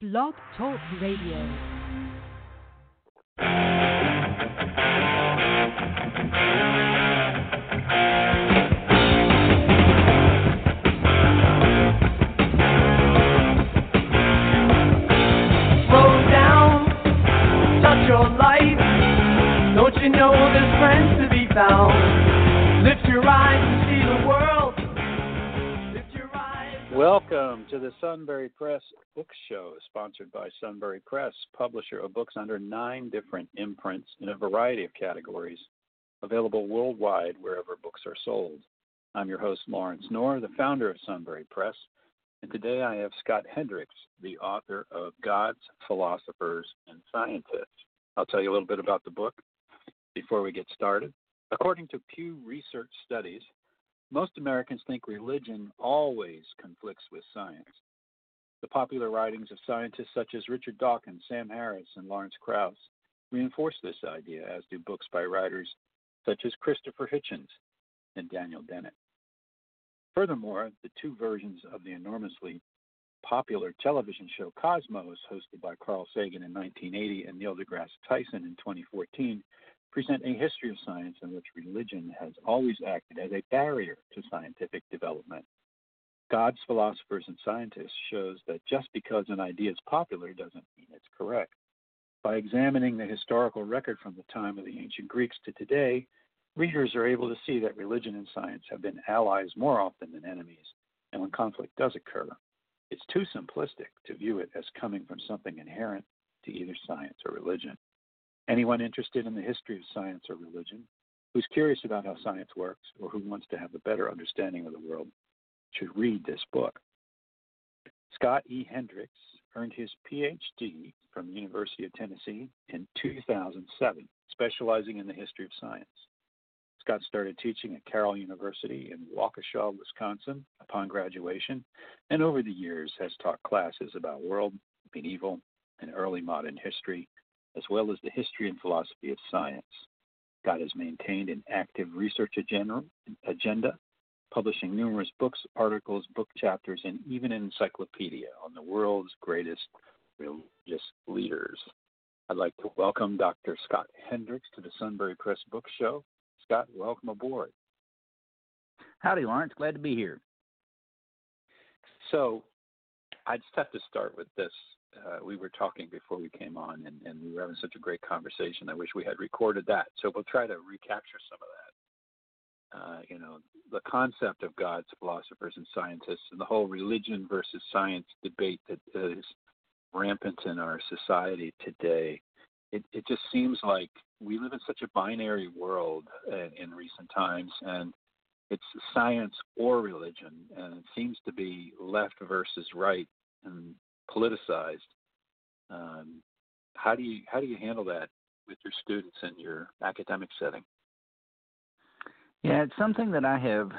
Blog Talk Radio. Down, Welcome to the Sunbury Press Book Show, sponsored by Sunbury Press, publisher of books under nine different imprints in a variety of categories, available worldwide wherever books are sold. I'm your host, Lawrence Knorr, the founder of Sunbury Press, and today I have Scott Hendrix, the author of Gods, Philosophers, and Scientists. I'll tell you a little bit about the book before we get started. According to Pew Research Studies, most Americans think religion always conflicts with science. The popular writings of scientists such as Richard Dawkins, Sam Harris, and Lawrence Krauss reinforce this idea, as do books by writers such as Christopher Hitchens and Daniel Dennett. Furthermore, the two versions of the enormously popular television show Cosmos, hosted by Carl Sagan in 1980 and Neil deGrasse Tyson in 2014, present a history of science in which religion has always acted as a barrier to scientific development. Gods, Philosophers, and Scientists shows that just because an idea is popular doesn't mean it's correct. By examining the historical record from the time of the ancient Greeks to today, readers are able to see that religion and science have been allies more often than enemies, and when conflict does occur, it's too simplistic to view it as coming from something inherent to either science or religion. Anyone interested in the history of science or religion, who's curious about how science works, or who wants to have a better understanding of the world, should read this book. Scott E. Hendrix earned his PhD from the University of Tennessee in 2007, specializing in the history of science. Scott started teaching at Carroll University in Waukesha, Wisconsin upon graduation, and over the years has taught classes about world, medieval, and early modern history, as well as the history and philosophy of science. Scott has maintained an active research agenda, agenda, publishing numerous books, articles, book chapters, and even an encyclopedia on the world's greatest religious leaders. I'd like to welcome Dr. Scott Hendrix to the Sunbury Press Book Show. Scott, welcome aboard. Howdy, Lawrence. Glad to be here. So, I just have to start with this. Uh, we were talking before we came on, and, and we were having such a great conversation. I wish we had recorded that. So, we'll try to recapture some of that. Uh, you know, the concept of gods, philosophers, and scientists, and the whole religion versus science debate that is rampant in our society today. It, it just seems like we live in such a binary world in, in recent times, and it's science or religion, and it seems to be left versus right and politicized. Um, how do you how do you handle that with your students in your academic setting? Yeah, it's something that I have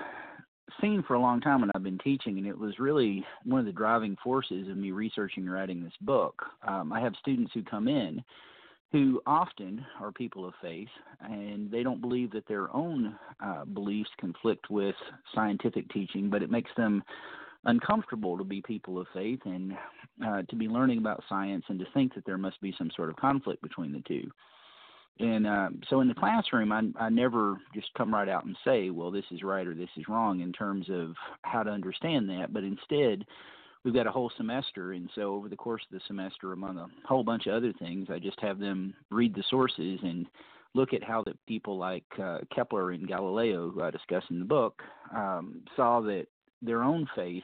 seen for a long time when I've been teaching, and it was really one of the driving forces of me researching and writing this book. Um, I have students who come in who often are people of faith, and they don't believe that their own uh, beliefs conflict with scientific teaching, but it makes them uncomfortable to be people of faith and uh, to be learning about science and to think that there must be some sort of conflict between the two. And uh, so in the classroom, I, I never just come right out and say, well, this is right or this is wrong in terms of how to understand that, but instead, we've got a whole semester, and so over the course of the semester, among a whole bunch of other things, I just have them read the sources and look at how that people like uh, Kepler and Galileo, who I discuss in the book, um, saw that their own faith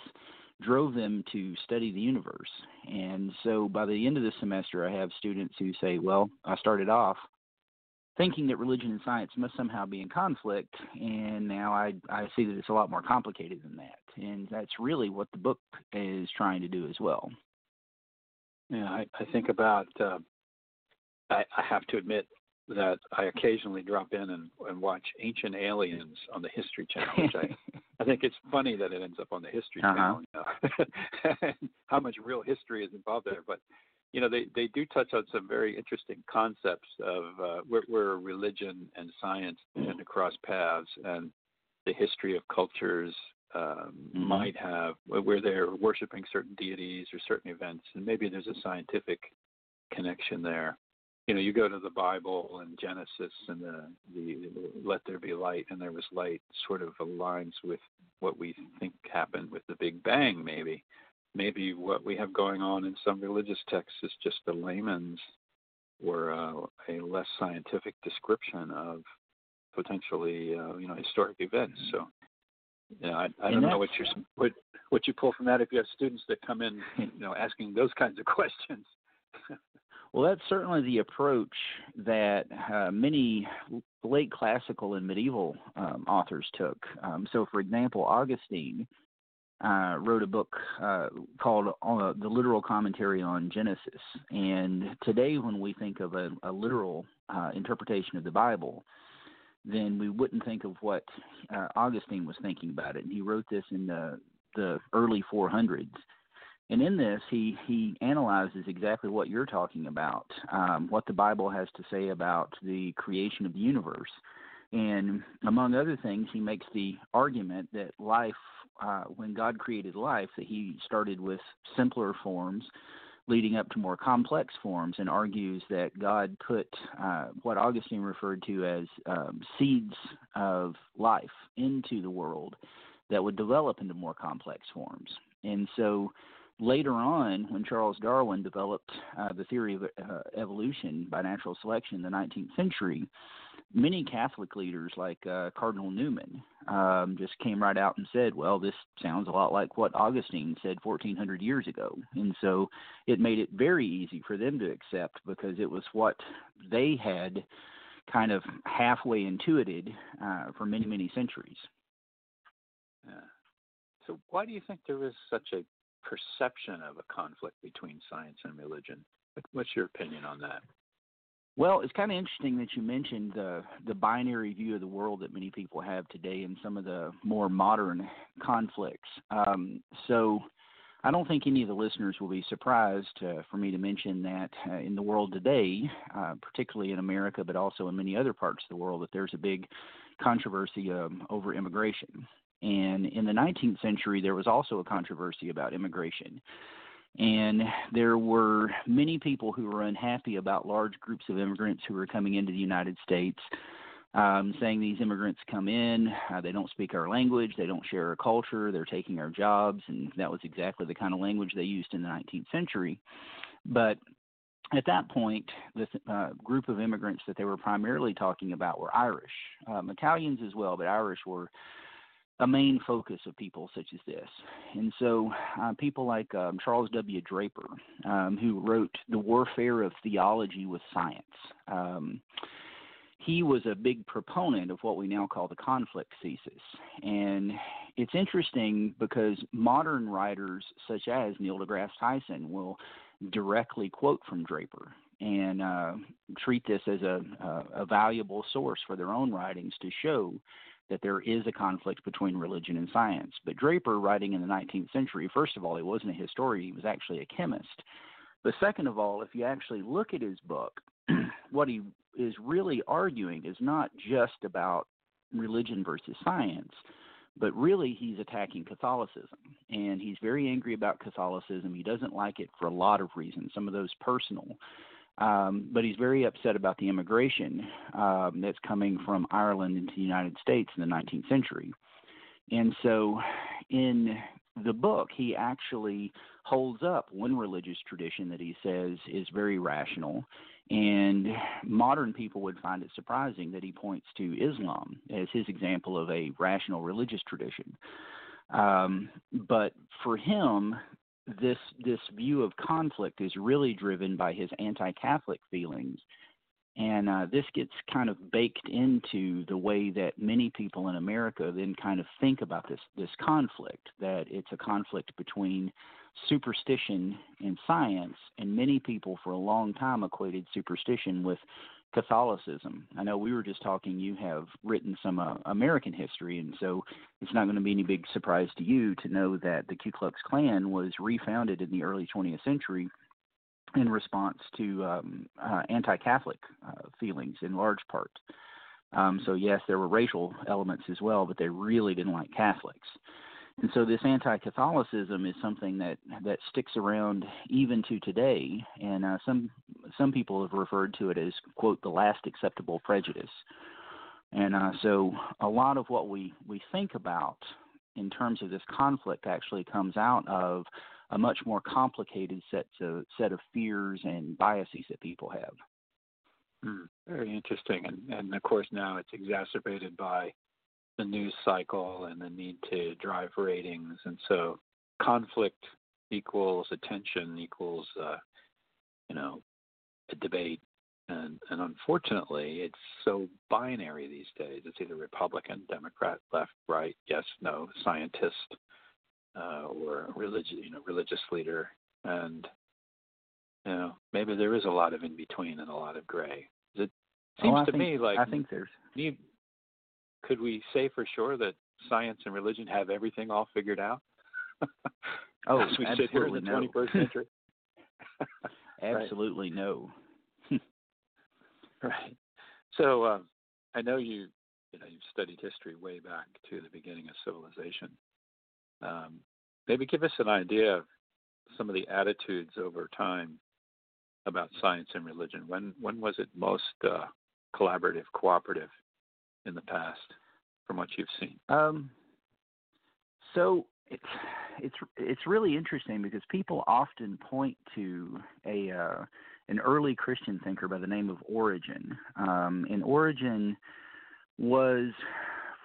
drove them to study the universe. And so by the end of the semester, I have students who say, well, I started off thinking that religion and science must somehow be in conflict, and now I I see that it's a lot more complicated than that, and that's really what the book is trying to do as well. Yeah, I, I think about. Uh, I, I have to admit that I occasionally drop in and, and watch Ancient Aliens on the History Channel, which I I think it's funny that it ends up on the History Uh-huh. Channel. You know? How much real history is involved there, but you know they they do touch on some very interesting concepts of uh, where, where religion and science tend to cross paths and the history of cultures um, Mhm. might have where they're worshiping certain deities or certain events, and maybe there's a scientific connection there. You know, you go to the Bible and Genesis, and the the "Let there be light," and there was light, sort of aligns with what we think happened with the Big Bang. Maybe, maybe what we have going on in some religious texts is just a layman's or uh, a less scientific description of potentially uh, you know historic events. So yeah, I, I don't know what you what what you pull from that if you have students that come in you know asking those kinds of questions. Well, that's certainly the approach that uh, many late classical and medieval um, authors took. Um, so, for example, Augustine uh, wrote a book uh, called uh, The Literal Commentary on Genesis. And today, when we think of a, a literal uh, interpretation of the Bible, then we wouldn't think of what uh, Augustine was thinking about it. And he wrote this in the, the early 400s. And in this, he, he analyzes exactly what you're talking about, um, what the Bible has to say about the creation of the universe. And among other things, he makes the argument that life, uh, when God created life, that he started with simpler forms leading up to more complex forms and argues that God put uh, what Augustine referred to as um, seeds of life into the world that would develop into more complex forms. And so later on, when Charles Darwin developed uh, the theory of uh, evolution by natural selection in the 19th century, many Catholic leaders like uh, Cardinal Newman um, just came right out and said, well, this sounds a lot like what Augustine said 1400 years ago. And so it made it very easy for them to accept because it was what they had kind of halfway intuited uh, for many, many centuries. So why do you think there is such a perception of a conflict between science and religion? What's your opinion on that? Well, it's kind of interesting that you mentioned the the binary view of the world that many people have today, and some of the more modern conflicts. Um, so, I don't think any of the listeners will be surprised uh, for me to mention that uh, in the world today, uh, particularly in America, but also in many other parts of the world, that there's a big controversy um, over immigration. And in the 19th century, there was also a controversy about immigration. And there were many people who were unhappy about large groups of immigrants who were coming into the United States, um, saying these immigrants come in, uh, they don't speak our language, they don't share our culture, they're taking our jobs. And that was exactly the kind of language they used in the 19th century. But at that point, the uh, group of immigrants that they were primarily talking about were Irish, um, Italians as well, but Irish were a main focus of people such as this. And so, uh, people like um, Charles W. Draper, um, who wrote The Warfare of Theology with Science, um, he was a big proponent of what we now call the conflict thesis. And it's interesting because modern writers such as Neil deGrasse Tyson will directly quote from Draper and uh, treat this as a, a, a valuable source for their own writings to show that there is a conflict between religion and science. But Draper, writing in the 19th century, first of all, he wasn't a historian, he was actually a chemist. But second of all, if you actually look at his book, what he is really arguing is not just about religion versus science, but really he's attacking Catholicism. And he's very angry about Catholicism. He doesn't like it for a lot of reasons, some of those personal. Um, but he's very upset about the immigration um, that's coming from Ireland into the United States in the 19th century. And so in the book, he actually holds up one religious tradition that he says is very rational. And modern people would find it surprising that he points to Islam as his example of a rational religious tradition. Um, but for him, this this view of conflict is really driven by his anti-Catholic feelings, and uh, this gets kind of baked into the way that many people in America then kind of think about this this conflict. That it's a conflict between superstition and science, and many people for a long time equated superstition with Catholicism. I know we were just talking, you have written some uh, American history, and so it's not going to be any big surprise to you to know that the Ku Klux Klan was refounded in the early 20th century in response to um, uh, anti Catholic uh, feelings in large part. Um, so, yes, there were racial elements as well, but they really didn't like Catholics. And so this anti-Catholicism is something that that sticks around even to today, and uh, some some people have referred to it as quote the last acceptable prejudice. And uh, so a lot of what we we think about in terms of this conflict actually comes out of a much more complicated set of set of fears and biases that people have. Mm, very interesting, and and of course now it's exacerbated by the news cycle and the need to drive ratings, and so conflict equals attention equals uh, you know a debate, and and unfortunately it's so binary these days. It's either Republican, Democrat, left, right, yes, no, scientist, uh, or religious you know religious leader, and you know maybe there is a lot of in between and a lot of gray. It seems oh, to think, me like I think there's could we say for sure that science and religion have everything all figured out? oh, As we absolutely sit here in the no. 21st century. absolutely no. right. So um, I know you, you know, you've studied history way back to the beginning of civilization. Um, maybe give us an idea of some of the attitudes over time about science and religion. When when was it most uh, collaborative, cooperative, in the past, from what you've seen? Um, so it's it's it's really interesting because people often point to a uh, an early Christian thinker by the name of Origen. Um, and Origen was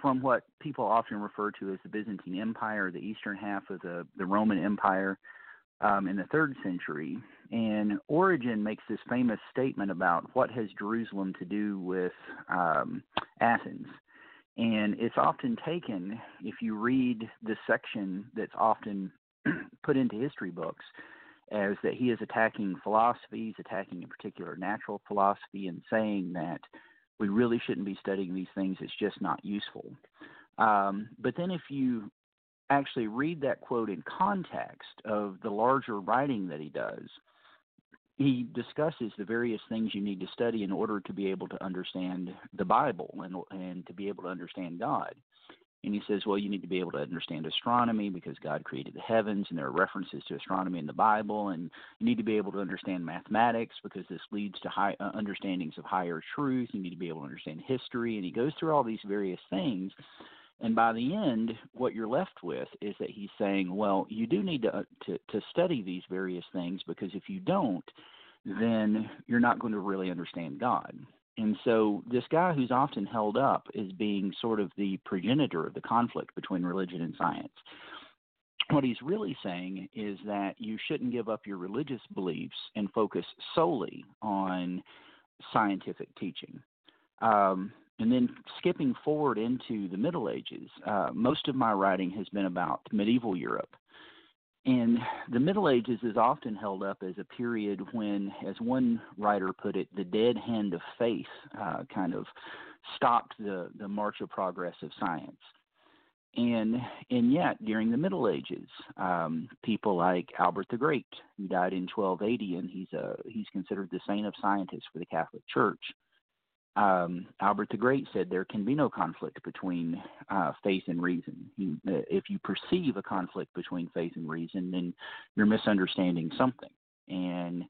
from what people often refer to as the Byzantine Empire, the eastern half of the, the Roman Empire um, in the third century. And Origen makes this famous statement about what has Jerusalem to do with um, Athens. And it's often taken, if you read the section that's often put into history books, as that he is attacking philosophy, he's attacking a particular natural philosophy, and saying that we really shouldn't be studying these things, it's just not useful. Um, but then if you actually read that quote in context of the larger writing that he does, he discusses the various things you need to study in order to be able to understand the Bible and and to be able to understand God. And he says, well, you need to be able to understand astronomy because God created the heavens, and there are references to astronomy in the Bible. And you need to be able to understand mathematics because this leads to high uh, understandings of higher truth. You need to be able to understand history, and he goes through all these various things. And by the end, what you're left with is that he's saying, well, you do need to, uh, to, to study these various things because if you don't, then you're not going to really understand God. And so this guy who's often held up as being sort of the progenitor of the conflict between religion and science. What he's really saying is that you shouldn't give up your religious beliefs and focus solely on scientific teaching. Um, and then skipping forward into the Middle Ages, uh, most of my writing has been about medieval Europe. And the Middle Ages is often held up as a period when, as one writer put it, the dead hand of faith uh, kind of stopped the, the march of progress of science. And and yet, during the Middle Ages, um, people like Albert the Great, who died in 1280, and he's a he's considered the saint of scientists for the Catholic Church um, Albert the Great said there can be no conflict between uh, faith and reason. Uh, if you perceive a conflict between faith and reason, then you're misunderstanding something. And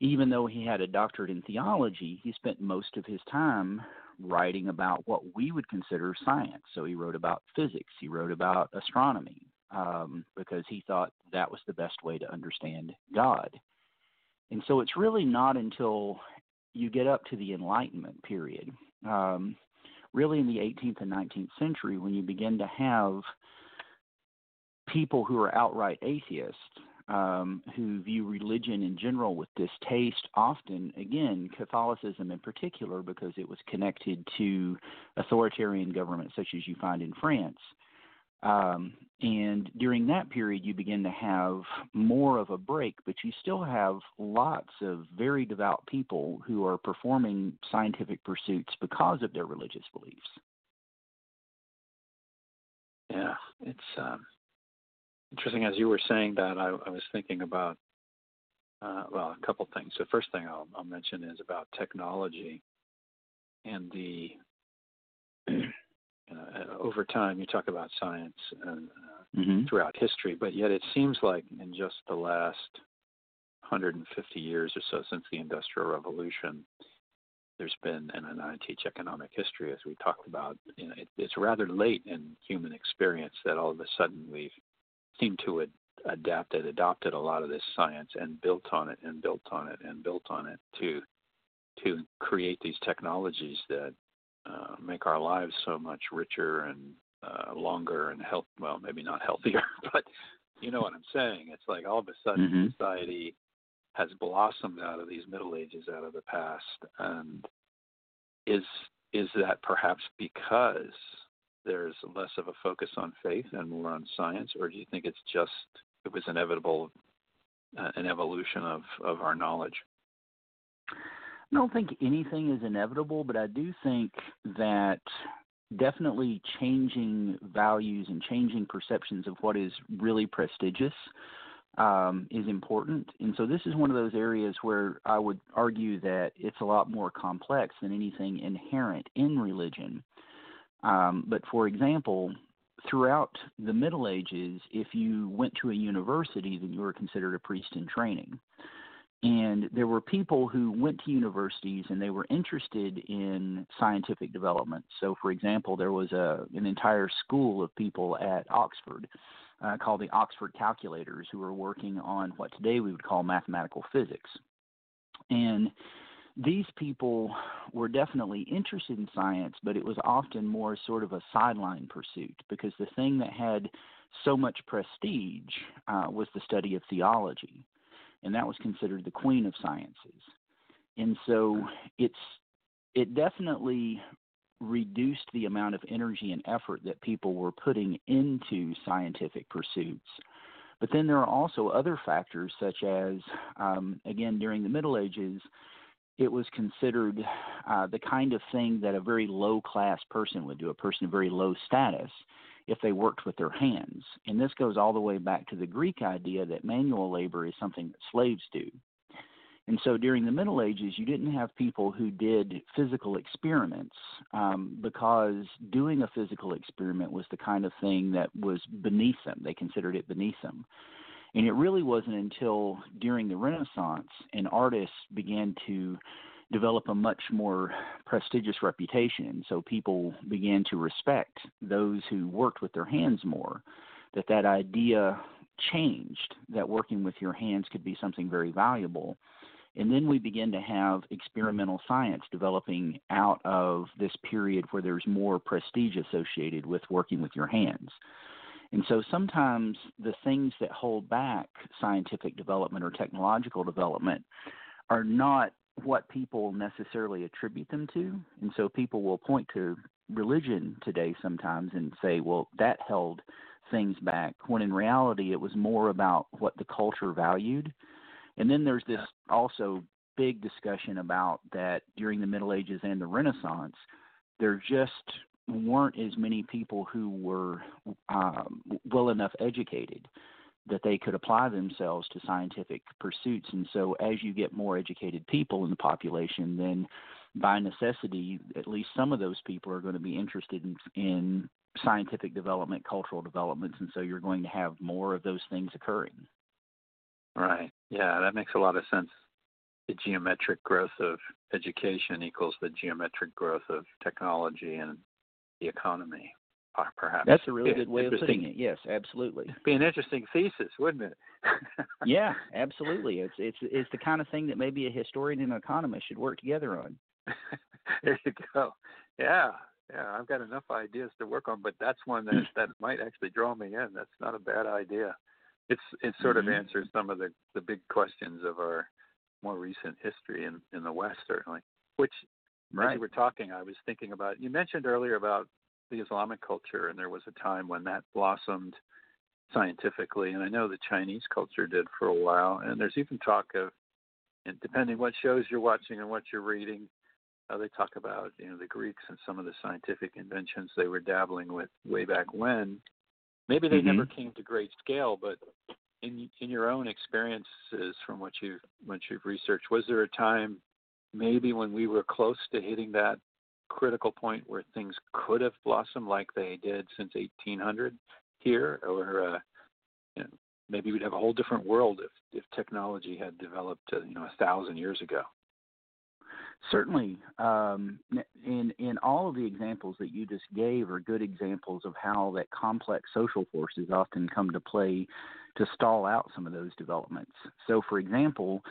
even though he had a doctorate in theology, he spent most of his time writing about what we would consider science. So he wrote about physics, he wrote about astronomy, um, because he thought that was the best way to understand God. And so it's really not until you get up to the Enlightenment period, um, really in the 18th and 19th century, when you begin to have people who are outright atheists um, who view religion in general with distaste, often, again, Catholicism in particular, because it was connected to authoritarian governments such as you find in France. Um, and during that period, you begin to have more of a break, but you still have lots of very devout people who are performing scientific pursuits because of their religious beliefs. Yeah, it's um, interesting. As you were saying that, I, I was thinking about uh, well, a couple things. The first thing I'll, I'll mention is about technology and the over time, you talk about science and uh, mm-hmm. throughout history, but yet it seems like in just the last 150 years or so since the Industrial Revolution, there's been, and I teach economic history as we talked about, you know, it, it's rather late in human experience that all of a sudden we've seemed to ad, adapted, adopted a lot of this science and built on it and built on it and built on it to to create these technologies that uh, make our lives so much richer and uh, longer and health. Well, maybe not healthier, but you know what I'm saying. It's like all of a sudden mm-hmm. society has blossomed out of these Middle Ages, out of the past, and is is that perhaps because there's less of a focus on faith and more on science, or do you think it's just it was inevitable, uh, an evolution of of our knowledge? I don't think anything is inevitable, but I do think that definitely changing values and changing perceptions of what is really prestigious um, is important. And so this is one of those areas where I would argue that it's a lot more complex than anything inherent in religion. Um, but for example, throughout the Middle Ages, if you went to a university, then you were considered a priest in training. And there were people who went to universities and they were interested in scientific development. So, for example, there was a, an entire school of people at Oxford uh, called the Oxford Calculators who were working on what today we would call mathematical physics. And these people were definitely interested in science, but it was often more sort of a sideline pursuit because the thing that had so much prestige uh, was the study of theology, and that was considered the queen of sciences. And so it's it definitely reduced the amount of energy and effort that people were putting into scientific pursuits. But then there are also other factors, such as, um, again, during the Middle Ages, it was considered uh, the kind of thing that a very low class person would do, a person of very low status, if they worked with their hands. And this goes all the way back to the Greek idea that manual labor is something that slaves do. And so during the Middle Ages, you didn't have people who did physical experiments um, because doing a physical experiment was the kind of thing that was beneath them. They considered it beneath them. And it really wasn't until during the Renaissance and artists began to develop a much more prestigious reputation. So people began to respect those who worked with their hands more. That that idea changed. That working with your hands could be something very valuable. And then we begin to have experimental science developing out of this period where there's more prestige associated with working with your hands. And so sometimes the things that hold back scientific development or technological development are not what people necessarily attribute them to. And so people will point to religion today sometimes and say, well, that held things back, when in reality it was more about what the culture valued and then there's this also big discussion about that during the Middle Ages and the Renaissance, there just weren't as many people who were um, well enough educated that they could apply themselves to scientific pursuits. And so, as you get more educated people in the population, then by necessity, at least some of those people are going to be interested in, in scientific development, cultural developments, and so you're going to have more of those things occurring. Right. Yeah, that makes a lot of sense. The geometric growth of education equals the geometric growth of technology and the economy, perhaps. That's a really good way of putting it. Yes, absolutely. It'd be an interesting thesis, wouldn't it? yeah, absolutely. It's it's it's the kind of thing that maybe a historian and an economist should work together on. there you go. Yeah, yeah. I've got enough ideas to work on, but that's one that that might actually draw me in. That's not a bad idea it's it sort mm-hmm. of answers some of the the big questions of our more recent history in in the West, certainly. Which, right. as you were talking, I was thinking about. You mentioned earlier about the Islamic culture, and there was a time when that blossomed scientifically, and I know the Chinese culture did for a while. And there's even talk of, and depending what shows you're watching and what you're reading, uh, they talk about you know the Greeks and some of the scientific inventions they were dabbling with way back when, Maybe they mm-hmm. never came to great scale, but in in your own experiences from what you've what you've researched, was there a time maybe when we were close to hitting that critical point where things could have blossomed like they did since 1800? here, or uh, you know, maybe we'd have a whole different world if if technology had developed, uh, you know, a thousand years ago. Certainly, um, in in all of the examples that you just gave are good examples of how that complex social forces often come to play to stall out some of those developments. So, for example,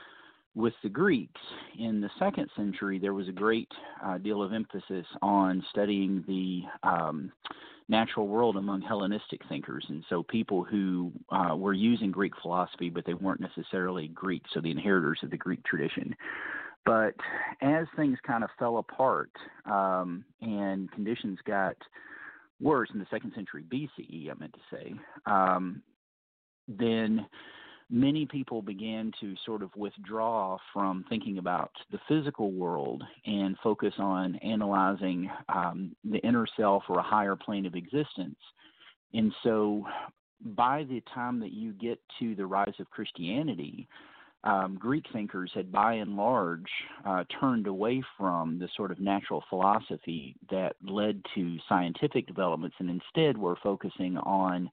with the Greeks in the second century, there was a great uh, deal of emphasis on studying the um, natural world among Hellenistic thinkers, and so people who uh, were using Greek philosophy, but they weren't necessarily Greek, so the inheritors of the Greek tradition. But as things kind of fell apart um, and conditions got worse in the second century BCE, I meant to say, um, then many people began to sort of withdraw from thinking about the physical world and focus on analyzing um, the inner self or a higher plane of existence. And so by the time that you get to the rise of Christianity, um, Greek thinkers had by and large uh, turned away from the sort of natural philosophy that led to scientific developments and instead were focusing on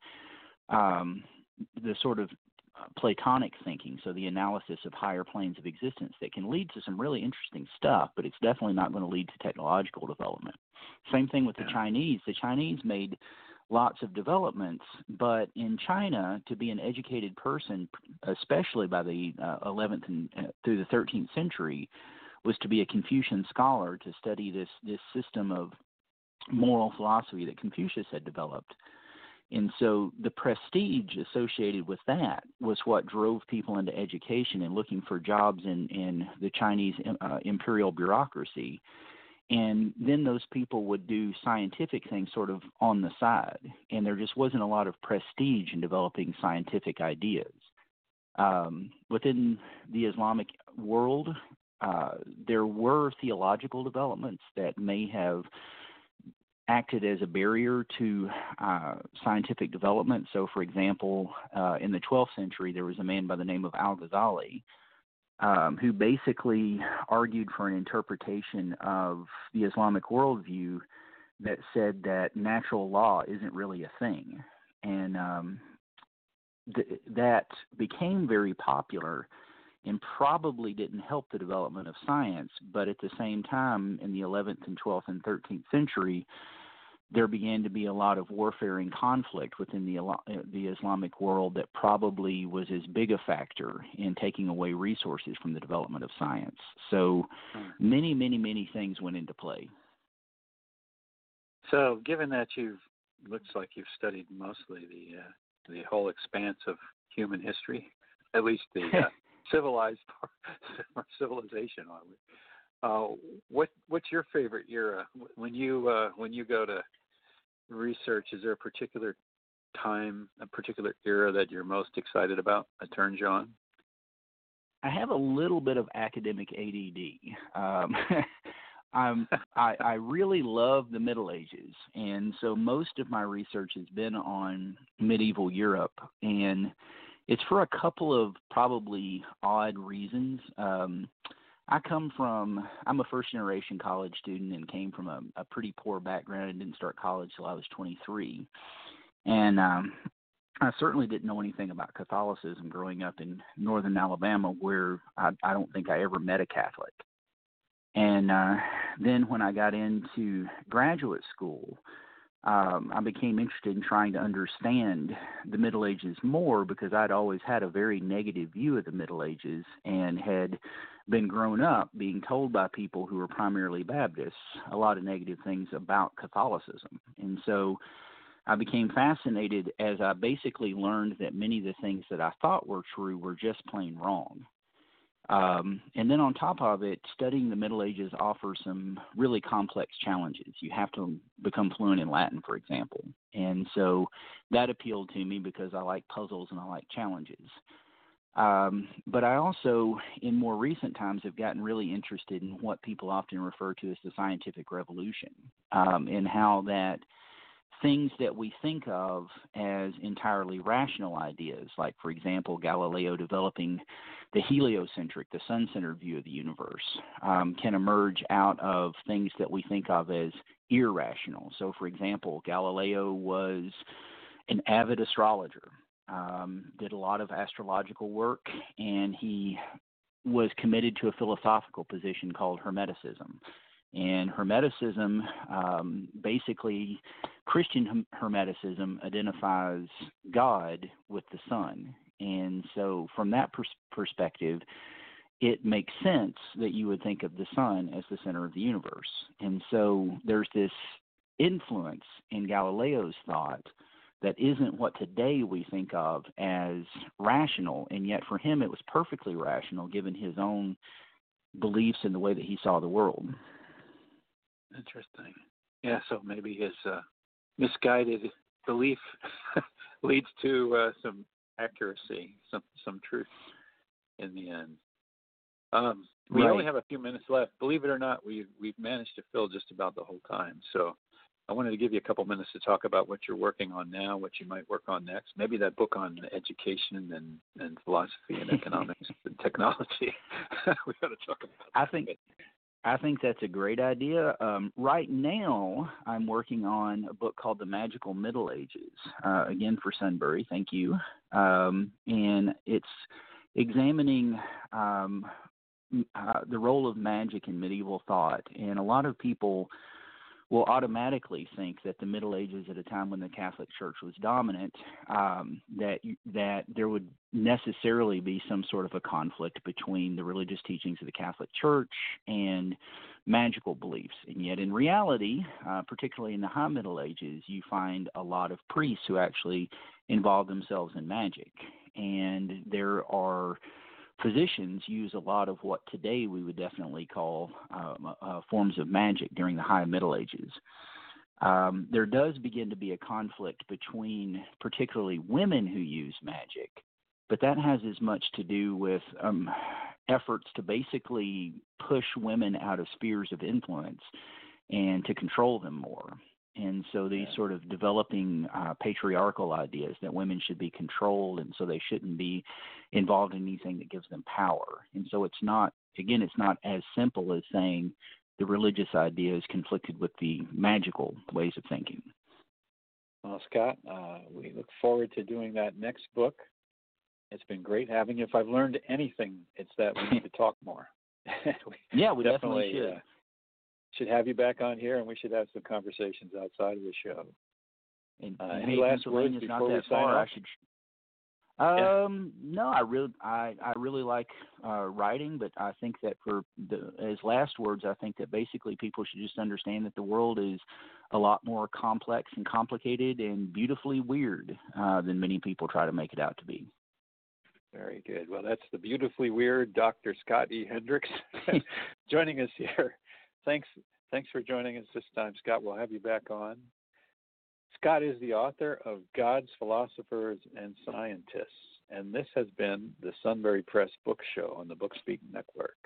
um, the sort of Platonic thinking, so the analysis of higher planes of existence that can lead to some really interesting stuff, but it's definitely not going to lead to technological development. Same thing with the Chinese. The Chinese made lots of developments, but in China, to be an educated person, especially by the uh, 11th and uh, through the 13th century, was to be a Confucian scholar to study this this system of moral philosophy that Confucius had developed. And so the prestige associated with that was what drove people into education and looking for jobs in, in the Chinese uh, imperial bureaucracy. And then those people would do scientific things sort of on the side. And there just wasn't a lot of prestige in developing scientific ideas. Um, within the Islamic world, uh, there were theological developments that may have acted as a barrier to uh, scientific development. So, for example, uh, in the 12th century, there was a man by the name of Al Ghazali um, who basically argued for an interpretation of the Islamic worldview that said that natural law isn't really a thing. And um, th- that became very popular and probably didn't help the development of science, but at the same time, in the 11th and 12th and 13th century, there began to be a lot of warfare and conflict within the the Islamic world that probably was as big a factor in taking away resources from the development of science. So hmm. many, many, many things went into play. So, given that you've looks like you've studied mostly the uh, the whole expanse of human history, at least the uh, civilized civilization, uh, what what's your favorite era when you uh, when you go to research, is there a particular time, a particular era that you're most excited about that turns you on? I have a little bit of academic ADD. Um, I'm, I, I really love the Middle Ages, and so most of my research has been on medieval Europe, and it's for a couple of probably odd reasons. Um, I come from I'm a first generation college student and came from a, a pretty poor background and didn't start college till I was 23, and um, I certainly didn't know anything about Catholicism growing up in northern Alabama, where I, I don't think I ever met a Catholic. And uh, then when I got into graduate school, um, I became interested in trying to understand the Middle Ages more because I'd always had a very negative view of the Middle Ages and had been grown up being told by people who were primarily Baptists a lot of negative things about Catholicism. And so I became fascinated as I basically learned that many of the things that I thought were true were just plain wrong. Um, and then on top of it, studying the Middle Ages offers some really complex challenges. You have to become fluent in Latin, for example. And so that appealed to me because I like puzzles and I like challenges. Um, but I also, in more recent times, have gotten really interested in what people often refer to as the scientific revolution um, and how that things that we think of as entirely rational ideas, like, for example, Galileo developing the heliocentric, the sun centered view of the universe, um, can emerge out of things that we think of as irrational. So, for example, Galileo was an avid astrologer. Um, did a lot of astrological work, and he was committed to a philosophical position called Hermeticism. And Hermeticism, um, basically, Christian Hermeticism identifies God with the sun. And so, from that pers- perspective, it makes sense that you would think of the sun as the center of the universe. And so, there's this influence in Galileo's thought that isn't what today we think of as rational, and yet for him it was perfectly rational given his own beliefs and the way that he saw the world. Interesting. Yeah, so maybe his uh, misguided belief leads to uh, some accuracy, some some truth in the end. Um, we right. only have a few minutes left. Believe it or not, we we've managed to fill just about the whole time. So I wanted to give you a couple minutes to talk about what you're working on now, what you might work on next. Maybe that book on education and, and philosophy and economics and technology. we got to talk about. I think I think that's a great idea. Um, right now, I'm working on a book called The Magical Middle Ages, uh, again for Sunbury. Thank you. Um, and it's examining um, uh, the role of magic in medieval thought. And a lot of people will automatically think that the Middle Ages, at a time when the Catholic Church was dominant, um, that that there would necessarily be some sort of a conflict between the religious teachings of the Catholic Church and magical beliefs. And yet, in reality, uh, particularly in the High Middle Ages, you find a lot of priests who actually involve themselves in magic, and there are physicians use a lot of what today we would definitely call um, uh, forms of magic during the High Middle Ages. Um, there does begin to be a conflict between particularly women who use magic, but that has as much to do with um, efforts to basically push women out of spheres of influence and to control them more. And so these sort of developing uh, patriarchal ideas that women should be controlled and so they shouldn't be involved in anything that gives them power. And so it's not, again, it's not as simple as saying the religious idea is conflicted with the magical ways of thinking. Well, Scott, uh, we look forward to doing that next book. It's been great having you. If I've learned anything, it's that we need to talk more. yeah, we definitely, definitely should. Uh, should have you back on here, and we should have some conversations outside of the show. And, uh, any last words not before that we sign far. off? I should. Um, no, I really, I, I really like uh, writing, but I think that for the as last words, I think that basically people should just understand that the world is a lot more complex and complicated and beautifully weird uh, than many people try to make it out to be. Very good. Well, that's the beautifully weird Dr. Scott E. Hendrix joining us here. Thanks, thanks for joining us this time, Scott. We'll have you back on. Scott is the author of God's Philosophers and Scientists, and this has been the Sunbury Press Book Show on the Bookspeak Network.